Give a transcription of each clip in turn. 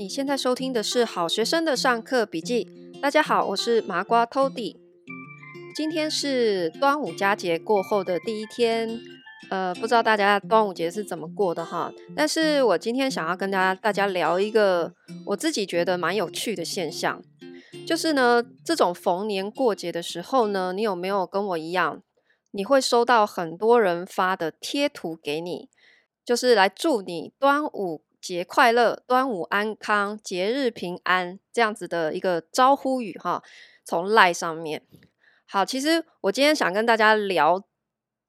你现在收听的是好学生的上课笔记。大家好，我是麻瓜 Tody。今天是端午佳节过后的第一天，呃，不知道大家端午节是怎么过的哈？但是我今天想要跟大家大家聊一个我自己觉得蛮有趣的现象，就是呢，这种逢年过节的时候呢，你有没有跟我一样，你会收到很多人发的贴图给你，就是来祝你端午节快乐，端午安康，节日平安，这样子的一个招呼语哈，从赖上面。好，其实我今天想跟大家聊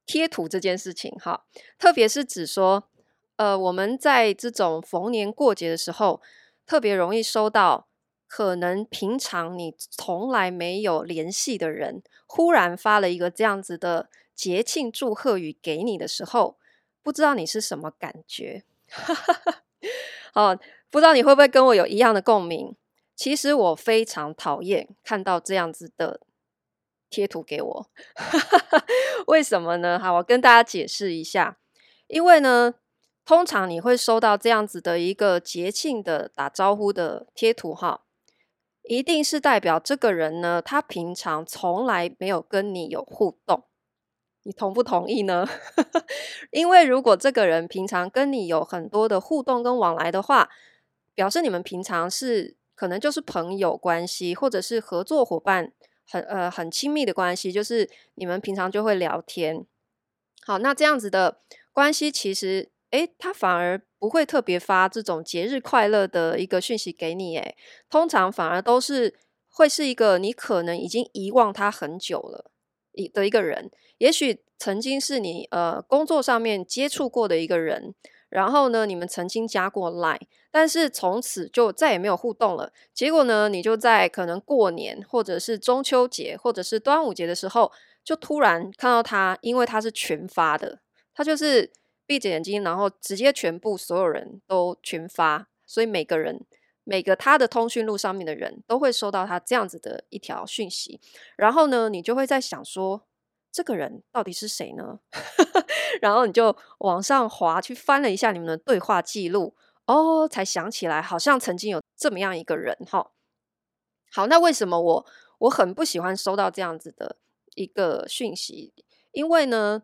贴图这件事情哈，特别是指说，呃，我们在这种逢年过节的时候，特别容易收到可能平常你从来没有联系的人，忽然发了一个这样子的节庆祝贺语给你的时候，不知道你是什么感觉？哦，不知道你会不会跟我有一样的共鸣？其实我非常讨厌看到这样子的贴图给我，为什么呢？好，我跟大家解释一下。因为呢，通常你会收到这样子的一个节庆的打招呼的贴图，哈，一定是代表这个人呢，他平常从来没有跟你有互动。你同不同意呢？因为如果这个人平常跟你有很多的互动跟往来的话，表示你们平常是可能就是朋友关系，或者是合作伙伴很呃很亲密的关系，就是你们平常就会聊天。好，那这样子的关系其实，诶，他反而不会特别发这种节日快乐的一个讯息给你，诶，通常反而都是会是一个你可能已经遗忘他很久了。一的一个人，也许曾经是你呃工作上面接触过的一个人，然后呢，你们曾经加过 Line，但是从此就再也没有互动了。结果呢，你就在可能过年或者是中秋节或者是端午节的时候，就突然看到他，因为他是群发的，他就是闭着眼睛，然后直接全部所有人都群发，所以每个人。每个他的通讯录上面的人都会收到他这样子的一条讯息，然后呢，你就会在想说，这个人到底是谁呢？然后你就往上滑去翻了一下你们的对话记录，哦，才想起来好像曾经有这么样一个人哈。好，那为什么我我很不喜欢收到这样子的一个讯息？因为呢，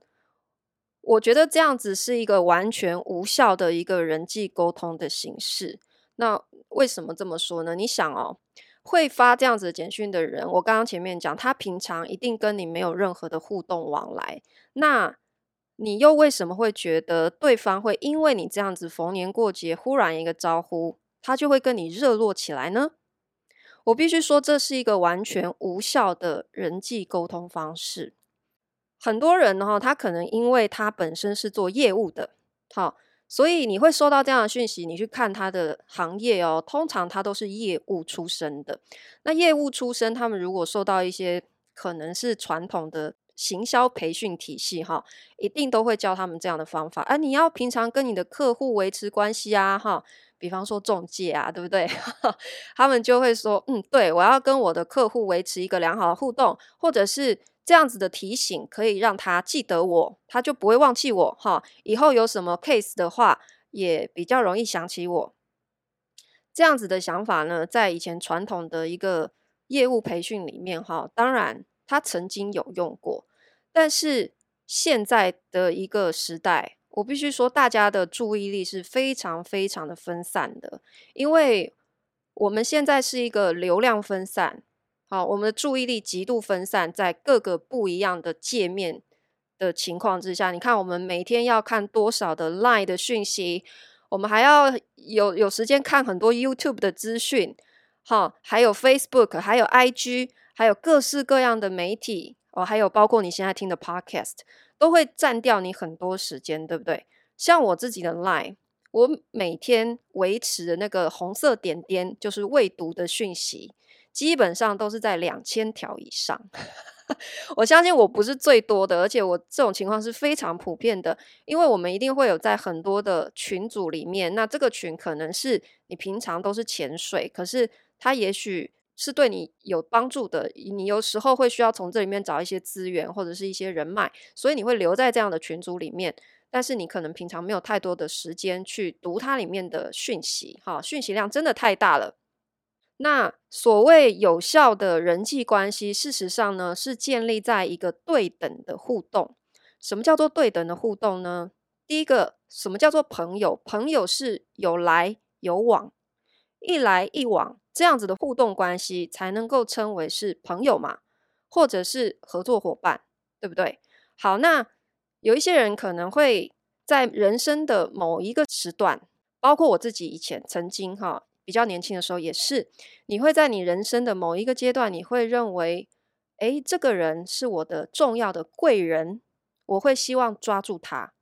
我觉得这样子是一个完全无效的一个人际沟通的形式。那为什么这么说呢？你想哦，会发这样子的简讯的人，我刚刚前面讲，他平常一定跟你没有任何的互动往来。那你又为什么会觉得对方会因为你这样子逢年过节忽然一个招呼，他就会跟你热络起来呢？我必须说，这是一个完全无效的人际沟通方式。很多人呢，他可能因为他本身是做业务的，好。所以你会收到这样的讯息，你去看他的行业哦，通常他都是业务出身的。那业务出身，他们如果受到一些可能是传统的行销培训体系哈，一定都会教他们这样的方法。啊，你要平常跟你的客户维持关系啊，哈，比方说中介啊，对不对？他们就会说，嗯，对，我要跟我的客户维持一个良好的互动，或者是。这样子的提醒可以让他记得我，他就不会忘记我哈。以后有什么 case 的话，也比较容易想起我。这样子的想法呢，在以前传统的一个业务培训里面哈，当然他曾经有用过，但是现在的一个时代，我必须说，大家的注意力是非常非常的分散的，因为我们现在是一个流量分散。好，我们的注意力极度分散在各个不一样的界面的情况之下，你看我们每天要看多少的 Line 的讯息，我们还要有有时间看很多 YouTube 的资讯，好，还有 Facebook，还有 IG，还有各式各样的媒体，哦，还有包括你现在听的 Podcast，都会占掉你很多时间，对不对？像我自己的 Line，我每天维持的那个红色点点，就是未读的讯息。基本上都是在两千条以上，我相信我不是最多的，而且我这种情况是非常普遍的，因为我们一定会有在很多的群组里面，那这个群可能是你平常都是潜水，可是他也许是对你有帮助的，你有时候会需要从这里面找一些资源或者是一些人脉，所以你会留在这样的群组里面。但是你可能平常没有太多的时间去读它里面的讯息，哈，讯息量真的太大了。那所谓有效的人际关系，事实上呢，是建立在一个对等的互动。什么叫做对等的互动呢？第一个，什么叫做朋友？朋友是有来有往，一来一往这样子的互动关系，才能够称为是朋友嘛，或者是合作伙伴，对不对？好，那有一些人可能会在人生的某一个时段，包括我自己以前曾经哈。比较年轻的时候也是，你会在你人生的某一个阶段，你会认为，诶，这个人是我的重要的贵人，我会希望抓住他，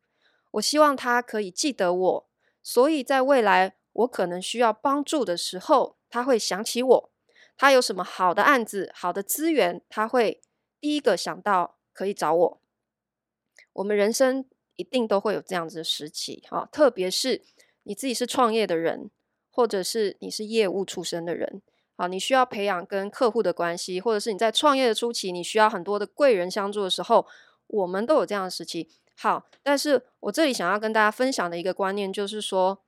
我希望他可以记得我，所以在未来我可能需要帮助的时候，他会想起我，他有什么好的案子、好的资源，他会第一个想到可以找我。我们人生一定都会有这样子的时期，哈，特别是你自己是创业的人。或者是你是业务出身的人，好，你需要培养跟客户的关系，或者是你在创业的初期，你需要很多的贵人相助的时候，我们都有这样的时期。好，但是我这里想要跟大家分享的一个观念就是说，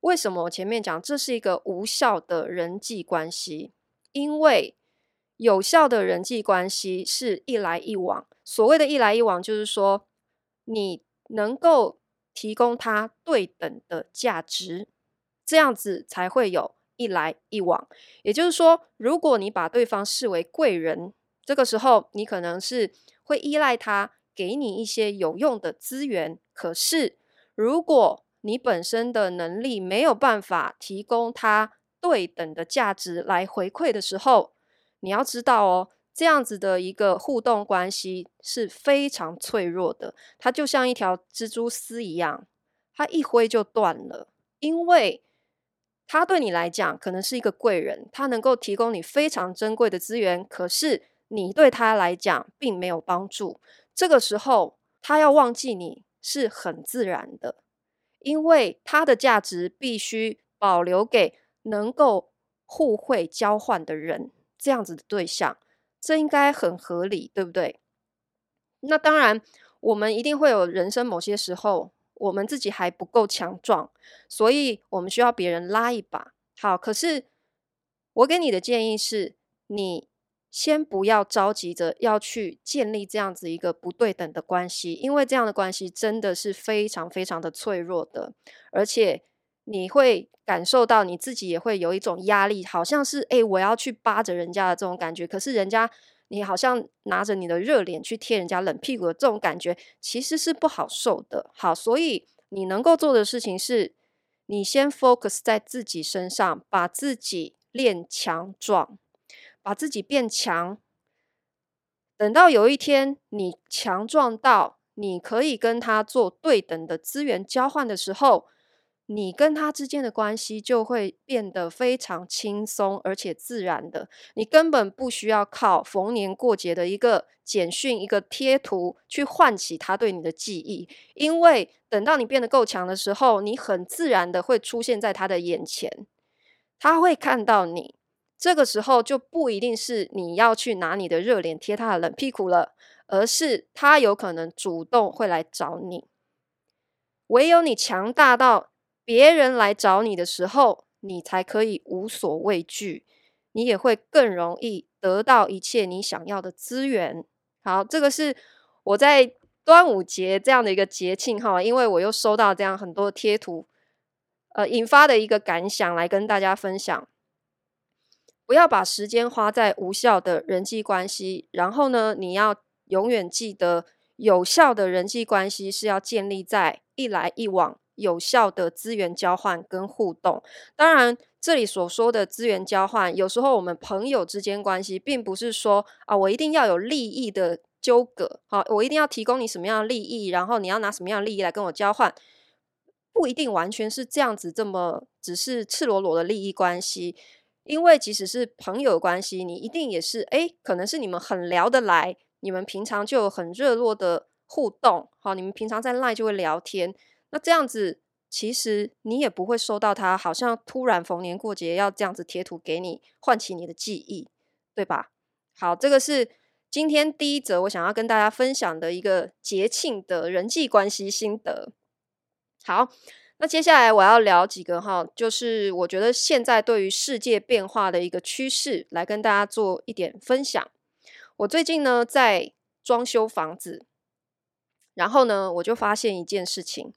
为什么我前面讲这是一个无效的人际关系？因为有效的人际关系是一来一往。所谓的一来一往，就是说你能够提供他对等的价值。这样子才会有一来一往，也就是说，如果你把对方视为贵人，这个时候你可能是会依赖他给你一些有用的资源。可是，如果你本身的能力没有办法提供他对等的价值来回馈的时候，你要知道哦，这样子的一个互动关系是非常脆弱的，它就像一条蜘蛛丝一样，它一挥就断了，因为。他对你来讲可能是一个贵人，他能够提供你非常珍贵的资源，可是你对他来讲并没有帮助。这个时候，他要忘记你是很自然的，因为他的价值必须保留给能够互惠交换的人，这样子的对象，这应该很合理，对不对？那当然，我们一定会有人生某些时候。我们自己还不够强壮，所以我们需要别人拉一把。好，可是我给你的建议是，你先不要着急着要去建立这样子一个不对等的关系，因为这样的关系真的是非常非常的脆弱的，而且你会感受到你自己也会有一种压力，好像是诶，我要去扒着人家的这种感觉，可是人家。你好像拿着你的热脸去贴人家冷屁股的这种感觉，其实是不好受的。好，所以你能够做的事情是，你先 focus 在自己身上，把自己练强壮，把自己变强。等到有一天你强壮到你可以跟他做对等的资源交换的时候。你跟他之间的关系就会变得非常轻松，而且自然的。你根本不需要靠逢年过节的一个简讯、一个贴图去唤起他对你的记忆，因为等到你变得够强的时候，你很自然的会出现在他的眼前，他会看到你。这个时候就不一定是你要去拿你的热脸贴他的冷屁股了，而是他有可能主动会来找你。唯有你强大到。别人来找你的时候，你才可以无所畏惧，你也会更容易得到一切你想要的资源。好，这个是我在端午节这样的一个节庆哈，因为我又收到这样很多贴图，呃，引发的一个感想来跟大家分享。不要把时间花在无效的人际关系，然后呢，你要永远记得，有效的人际关系是要建立在一来一往。有效的资源交换跟互动，当然，这里所说的资源交换，有时候我们朋友之间关系，并不是说啊，我一定要有利益的纠葛，好，我一定要提供你什么样的利益，然后你要拿什么样的利益来跟我交换，不一定完全是这样子，这么只是赤裸裸的利益关系，因为即使是朋友关系，你一定也是，诶，可能是你们很聊得来，你们平常就很热络的互动，好，你们平常在 LINE 就会聊天。那这样子其实你也不会收到他，好像突然逢年过节要这样子贴图给你，唤起你的记忆，对吧？好，这个是今天第一则我想要跟大家分享的一个节庆的人际关系心得。好，那接下来我要聊几个哈，就是我觉得现在对于世界变化的一个趋势，来跟大家做一点分享。我最近呢在装修房子，然后呢我就发现一件事情。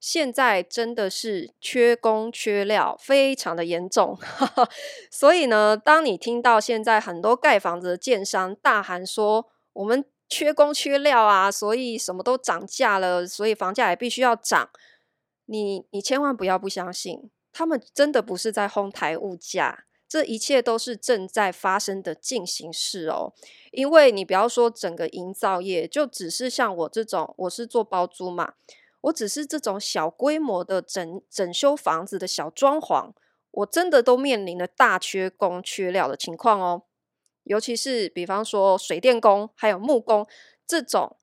现在真的是缺工缺料，非常的严重。所以呢，当你听到现在很多盖房子的建商大喊说我们缺工缺料啊，所以什么都涨价了，所以房价也必须要涨。你你千万不要不相信，他们真的不是在哄抬物价，这一切都是正在发生的进行式哦。因为你不要说整个营造业，就只是像我这种，我是做包租嘛。我只是这种小规模的整整修房子的小装潢，我真的都面临了大缺工缺料的情况哦。尤其是比方说水电工还有木工这种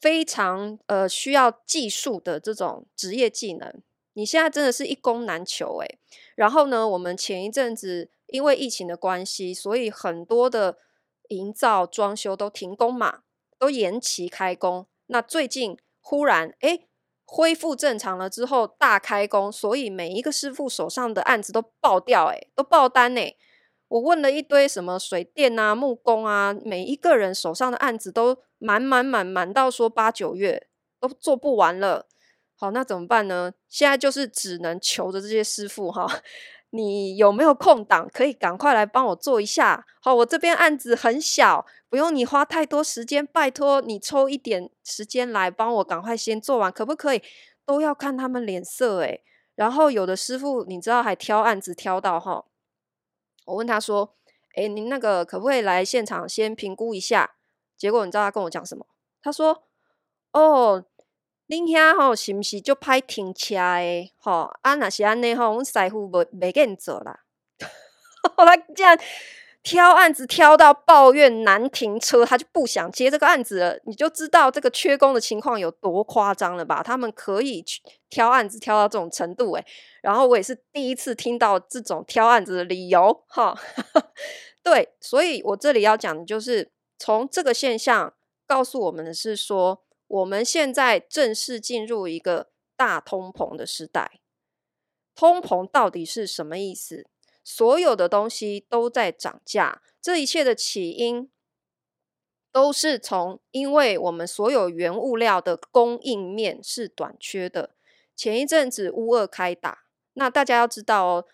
非常呃需要技术的这种职业技能，你现在真的是一工难求诶。然后呢，我们前一阵子因为疫情的关系，所以很多的营造装修都停工嘛，都延期开工。那最近忽然诶。恢复正常了之后大开工，所以每一个师傅手上的案子都爆掉，诶，都爆单诶。我问了一堆什么水电啊、木工啊，每一个人手上的案子都满满满满到说八九月都做不完了。好，那怎么办呢？现在就是只能求着这些师傅哈。你有没有空档？可以赶快来帮我做一下。好，我这边案子很小，不用你花太多时间，拜托你抽一点时间来帮我赶快先做完，可不可以？都要看他们脸色诶。然后有的师傅你知道还挑案子挑到哈，我问他说：“诶，您那个可不可以来现场先评估一下？”结果你知道他跟我讲什么？他说：“哦。”恁遐吼是毋是就歹停车诶？吼啊，若是安尼吼，阮师傅袂袂给你做啦。他竟然挑案子挑到抱怨难停车，他就不想接这个案子了。你就知道这个缺工的情况有多夸张了吧？他们可以去挑案子挑到这种程度诶。然后我也是第一次听到这种挑案子的理由哈。对，所以我这里要讲的就是从这个现象告诉我们的是说。我们现在正式进入一个大通膨的时代。通膨到底是什么意思？所有的东西都在涨价，这一切的起因都是从因为我们所有原物料的供应面是短缺的。前一阵子乌俄开打，那大家要知道哦，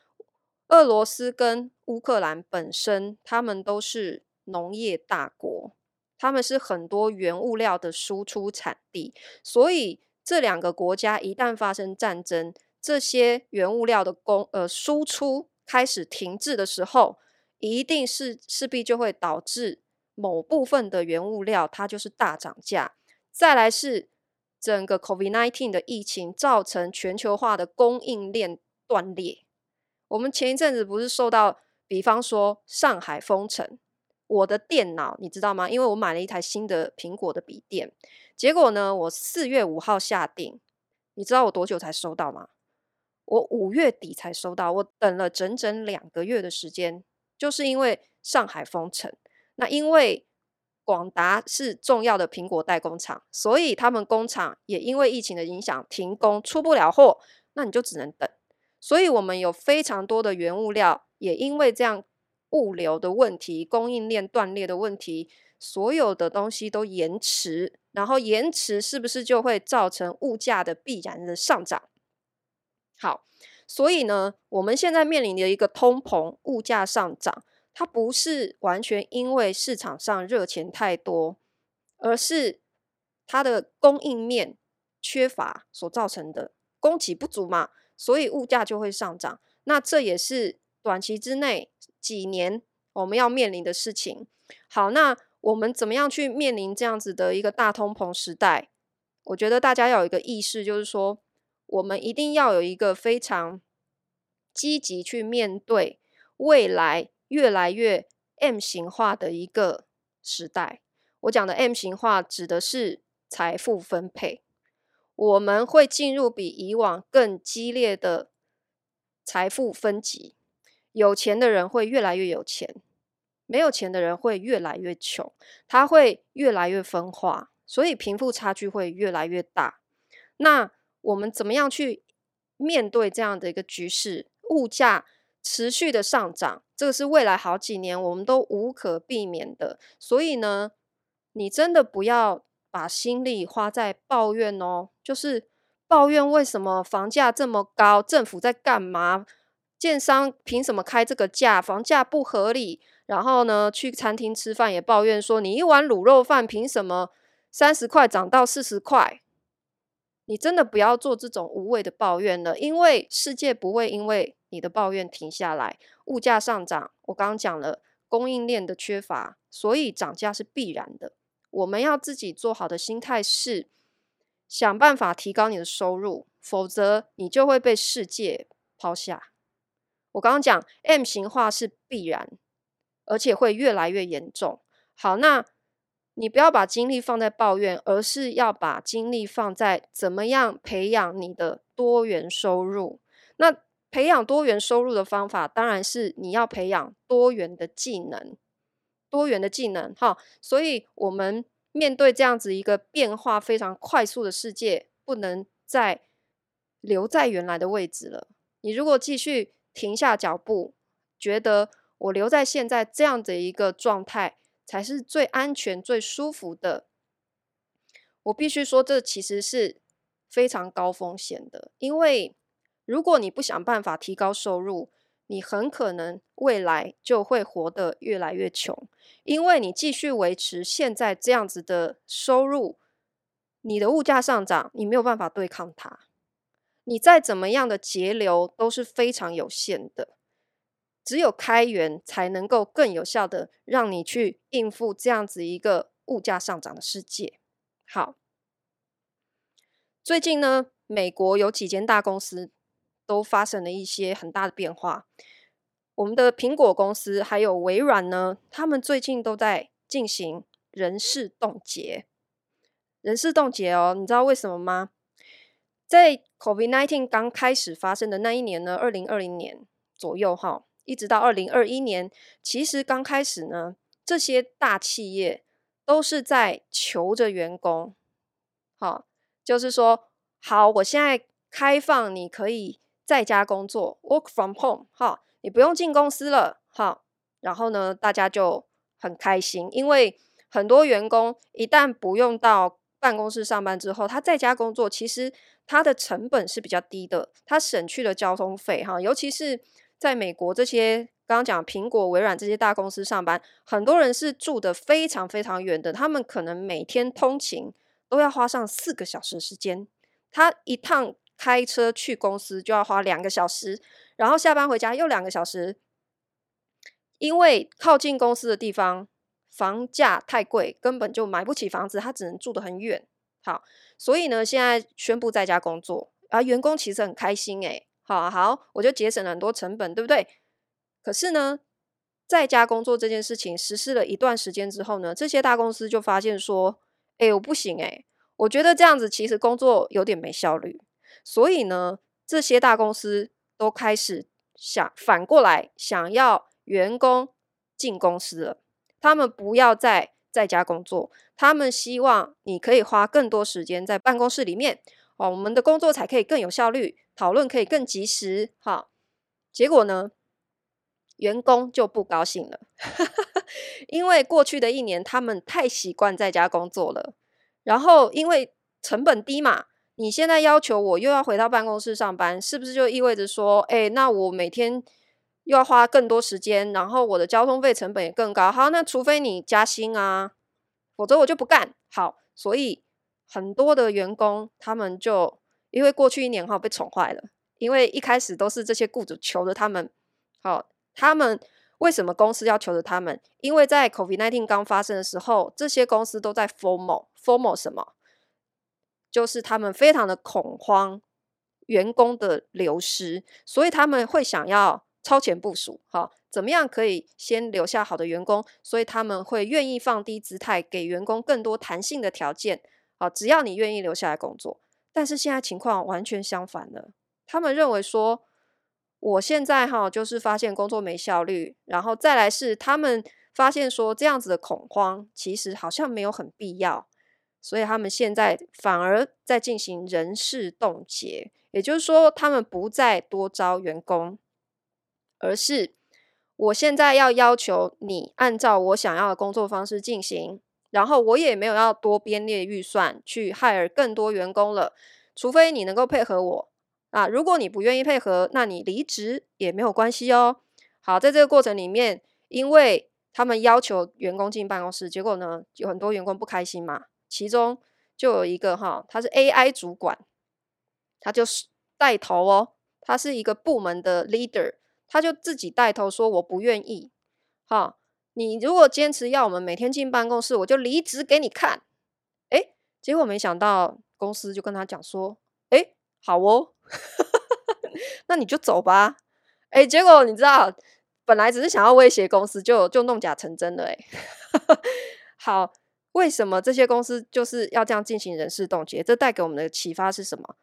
俄罗斯跟乌克兰本身他们都是农业大国。他们是很多原物料的输出产地，所以这两个国家一旦发生战争，这些原物料的供呃输出开始停滞的时候，一定是势必就会导致某部分的原物料它就是大涨价。再来是整个 COVID-19 的疫情造成全球化的供应链断裂。我们前一阵子不是受到，比方说上海封城。我的电脑你知道吗？因为我买了一台新的苹果的笔电，结果呢，我四月五号下定，你知道我多久才收到吗？我五月底才收到，我等了整整两个月的时间，就是因为上海封城。那因为广达是重要的苹果代工厂，所以他们工厂也因为疫情的影响停工，出不了货，那你就只能等。所以我们有非常多的原物料，也因为这样。物流的问题、供应链断裂的问题，所有的东西都延迟，然后延迟是不是就会造成物价的必然的上涨？好，所以呢，我们现在面临的一个通膨、物价上涨，它不是完全因为市场上热钱太多，而是它的供应面缺乏所造成的，供给不足嘛，所以物价就会上涨。那这也是短期之内。几年我们要面临的事情。好，那我们怎么样去面临这样子的一个大通膨时代？我觉得大家要有一个意识，就是说，我们一定要有一个非常积极去面对未来越来越 M 型化的一个时代。我讲的 M 型化指的是财富分配。我们会进入比以往更激烈的财富分级。有钱的人会越来越有钱，没有钱的人会越来越穷，他会越来越分化，所以贫富差距会越来越大。那我们怎么样去面对这样的一个局势？物价持续的上涨，这个是未来好几年我们都无可避免的。所以呢，你真的不要把心力花在抱怨哦，就是抱怨为什么房价这么高，政府在干嘛？建商凭什么开这个价？房价不合理。然后呢，去餐厅吃饭也抱怨说，你一碗卤肉饭凭什么三十块涨到四十块？你真的不要做这种无谓的抱怨了，因为世界不会因为你的抱怨停下来。物价上涨，我刚刚讲了供应链的缺乏，所以涨价是必然的。我们要自己做好的心态是想办法提高你的收入，否则你就会被世界抛下。我刚刚讲 M 型化是必然，而且会越来越严重。好，那。你不要把精力放在抱怨，而是要把精力放在怎么样培养你的多元收入。那培养多元收入的方法，当然是你要培养多元的技能，多元的技能。哈，所以我们面对这样子一个变化非常快速的世界，不能再留在原来的位置了。你如果继续停下脚步，觉得我留在现在这样的一个状态，才是最安全、最舒服的。我必须说，这其实是非常高风险的，因为如果你不想办法提高收入，你很可能未来就会活得越来越穷，因为你继续维持现在这样子的收入，你的物价上涨，你没有办法对抗它，你再怎么样的节流都是非常有限的。只有开源才能够更有效的让你去应付这样子一个物价上涨的世界。好，最近呢，美国有几间大公司都发生了一些很大的变化。我们的苹果公司还有微软呢，他们最近都在进行人事冻结。人事冻结哦，你知道为什么吗？在 COVID-19 刚开始发生的那一年呢，二零二零年左右哈。一直到二零二一年，其实刚开始呢，这些大企业都是在求着员工，好，就是说，好，我现在开放你可以在家工作，work from home，好，你不用进公司了，好，然后呢，大家就很开心，因为很多员工一旦不用到办公室上班之后，他在家工作，其实它的成本是比较低的，它省去了交通费，哈，尤其是。在美国，这些刚刚讲苹果、微软这些大公司上班，很多人是住的非常非常远的，他们可能每天通勤都要花上四个小时时间。他一趟开车去公司就要花两个小时，然后下班回家又两个小时。因为靠近公司的地方房价太贵，根本就买不起房子，他只能住得很远。好，所以呢，现在宣布在家工作，而员工其实很开心诶。好，好，我就节省了很多成本，对不对？可是呢，在家工作这件事情实施了一段时间之后呢，这些大公司就发现说，哎，我不行哎，我觉得这样子其实工作有点没效率，所以呢，这些大公司都开始想反过来想要员工进公司了，他们不要再在家工作，他们希望你可以花更多时间在办公室里面，哦，我们的工作才可以更有效率。讨论可以更及时，哈，结果呢，员工就不高兴了，因为过去的一年他们太习惯在家工作了，然后因为成本低嘛，你现在要求我又要回到办公室上班，是不是就意味着说，哎，那我每天又要花更多时间，然后我的交通费成本也更高，好，那除非你加薪啊，否则我就不干。好，所以很多的员工他们就。因为过去一年哈被宠坏了，因为一开始都是这些雇主求着他们，好，他们为什么公司要求着他们？因为在 COVID-19 刚发生的时候，这些公司都在 formal formal 什么？就是他们非常的恐慌，员工的流失，所以他们会想要超前部署，好，怎么样可以先留下好的员工？所以他们会愿意放低姿态，给员工更多弹性的条件，好，只要你愿意留下来工作。但是现在情况完全相反了，他们认为说，我现在哈就是发现工作没效率，然后再来是他们发现说这样子的恐慌其实好像没有很必要，所以他们现在反而在进行人事冻结，也就是说他们不再多招员工，而是我现在要要求你按照我想要的工作方式进行。然后我也没有要多编列预算去 hire 更多员工了，除非你能够配合我啊。如果你不愿意配合，那你离职也没有关系哦。好，在这个过程里面，因为他们要求员工进办公室，结果呢，有很多员工不开心嘛。其中就有一个哈，他是 AI 主管，他就是带头哦，他是一个部门的 leader，他就自己带头说我不愿意，哈。你如果坚持要我们每天进办公室，我就离职给你看。诶，结果没想到公司就跟他讲说：“诶，好哦，那你就走吧。”诶，结果你知道，本来只是想要威胁公司，就就弄假成真了。诶，好，为什么这些公司就是要这样进行人事冻结？这带给我们的启发是什么？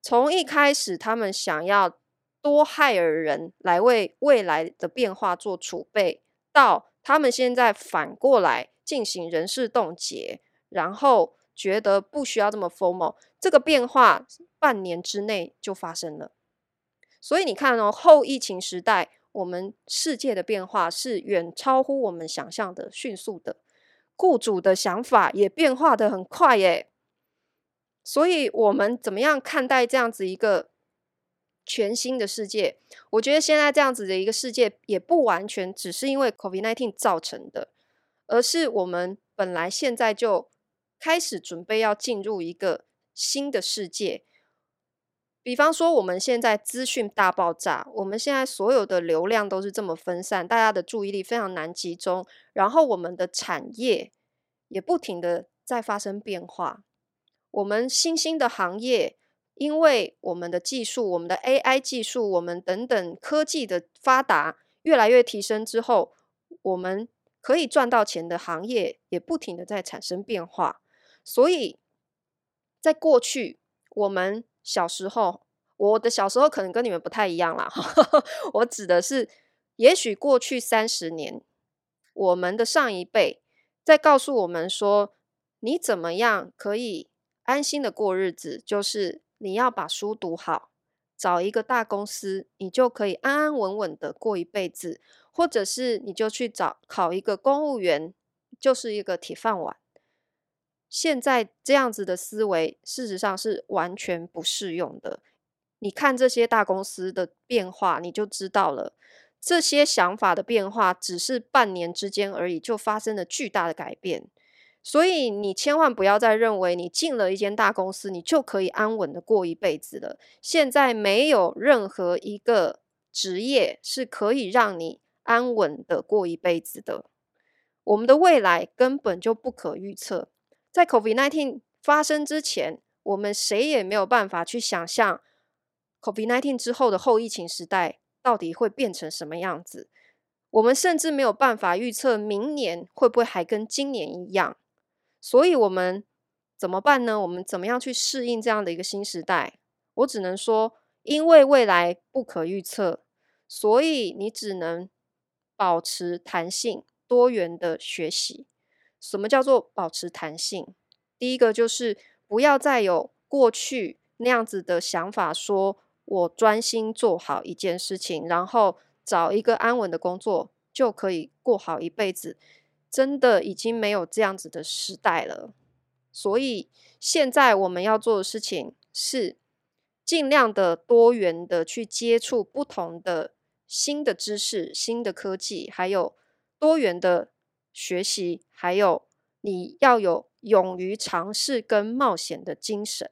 从一开始，他们想要多害尔人来为未来的变化做储备，到他们现在反过来进行人事冻结，然后觉得不需要这么 FOMO，这个变化半年之内就发生了。所以你看哦，后疫情时代，我们世界的变化是远超乎我们想象的迅速的，雇主的想法也变化的很快耶。所以我们怎么样看待这样子一个全新的世界，我觉得现在这样子的一个世界也不完全只是因为 COVID-19 造成的，而是我们本来现在就开始准备要进入一个新的世界。比方说，我们现在资讯大爆炸，我们现在所有的流量都是这么分散，大家的注意力非常难集中，然后我们的产业也不停的在发生变化，我们新兴的行业。因为我们的技术，我们的 AI 技术，我们等等科技的发达越来越提升之后，我们可以赚到钱的行业也不停的在产生变化。所以，在过去我们小时候，我的小时候可能跟你们不太一样啦。我指的是，也许过去三十年，我们的上一辈在告诉我们说，你怎么样可以安心的过日子，就是。你要把书读好，找一个大公司，你就可以安安稳稳的过一辈子；或者是你就去找考一个公务员，就是一个铁饭碗。现在这样子的思维，事实上是完全不适用的。你看这些大公司的变化，你就知道了。这些想法的变化，只是半年之间而已，就发生了巨大的改变。所以你千万不要再认为你进了一间大公司，你就可以安稳的过一辈子了。现在没有任何一个职业是可以让你安稳的过一辈子的。我们的未来根本就不可预测。在 COVID-19 发生之前，我们谁也没有办法去想象 COVID-19 之后的后疫情时代到底会变成什么样子。我们甚至没有办法预测明年会不会还跟今年一样。所以我们怎么办呢？我们怎么样去适应这样的一个新时代？我只能说，因为未来不可预测，所以你只能保持弹性、多元的学习。什么叫做保持弹性？第一个就是不要再有过去那样子的想法，说我专心做好一件事情，然后找一个安稳的工作就可以过好一辈子。真的已经没有这样子的时代了，所以现在我们要做的事情是尽量的多元的去接触不同的新的知识、新的科技，还有多元的学习，还有你要有勇于尝试跟冒险的精神，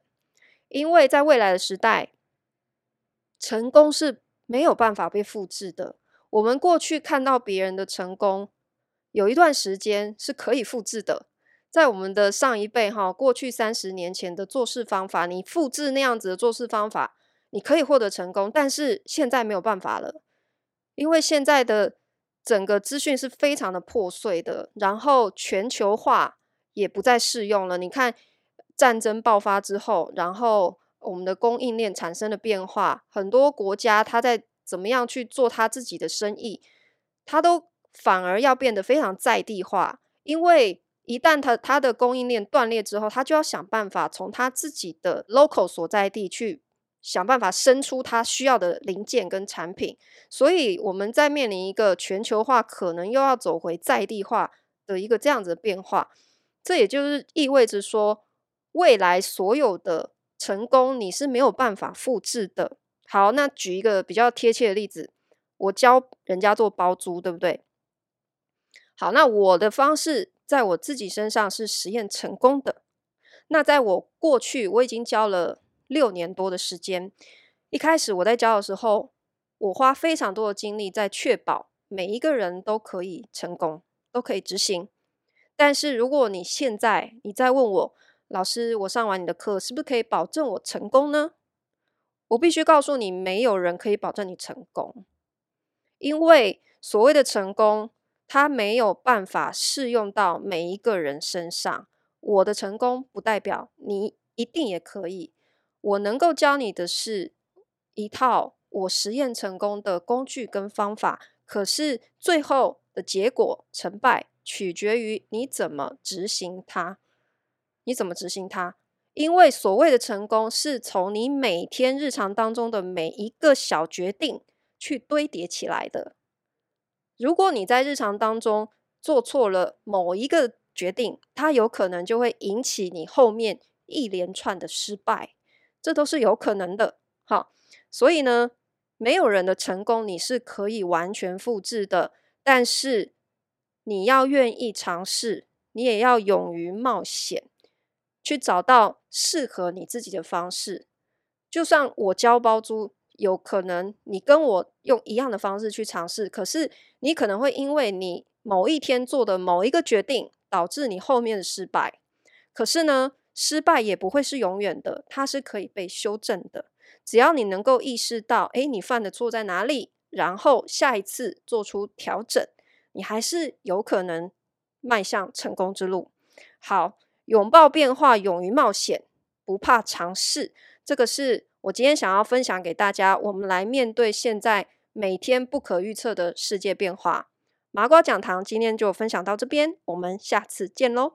因为在未来的时代，成功是没有办法被复制的。我们过去看到别人的成功。有一段时间是可以复制的，在我们的上一辈哈，过去三十年前的做事方法，你复制那样子的做事方法，你可以获得成功。但是现在没有办法了，因为现在的整个资讯是非常的破碎的，然后全球化也不再适用了。你看战争爆发之后，然后我们的供应链产生的变化，很多国家它在怎么样去做它自己的生意，它都反而要变得非常在地化，因为一旦它它的供应链断裂之后，它就要想办法从它自己的 local 所在地去想办法生出它需要的零件跟产品，所以我们在面临一个全球化可能又要走回在地化的一个这样子的变化，这也就是意味着说，未来所有的成功你是没有办法复制的。好，那举一个比较贴切的例子，我教人家做包租，对不对？好，那我的方式在我自己身上是实验成功的。那在我过去，我已经教了六年多的时间。一开始我在教的时候，我花非常多的精力在确保每一个人都可以成功，都可以执行。但是如果你现在你再问我，老师，我上完你的课，是不是可以保证我成功呢？我必须告诉你，没有人可以保证你成功，因为所谓的成功。它没有办法适用到每一个人身上。我的成功不代表你一定也可以。我能够教你的是一套我实验成功的工具跟方法，可是最后的结果成败取决于你怎么执行它。你怎么执行它？因为所谓的成功是从你每天日常当中的每一个小决定去堆叠起来的。如果你在日常当中做错了某一个决定，它有可能就会引起你后面一连串的失败，这都是有可能的。好，所以呢，没有人的成功你是可以完全复制的，但是你要愿意尝试，你也要勇于冒险，去找到适合你自己的方式。就算我教包租。有可能你跟我用一样的方式去尝试，可是你可能会因为你某一天做的某一个决定，导致你后面的失败。可是呢，失败也不会是永远的，它是可以被修正的。只要你能够意识到，诶，你犯的错在哪里，然后下一次做出调整，你还是有可能迈向成功之路。好，拥抱变化，勇于冒险，不怕尝试，这个是。我今天想要分享给大家，我们来面对现在每天不可预测的世界变化。麻瓜讲堂今天就分享到这边，我们下次见喽。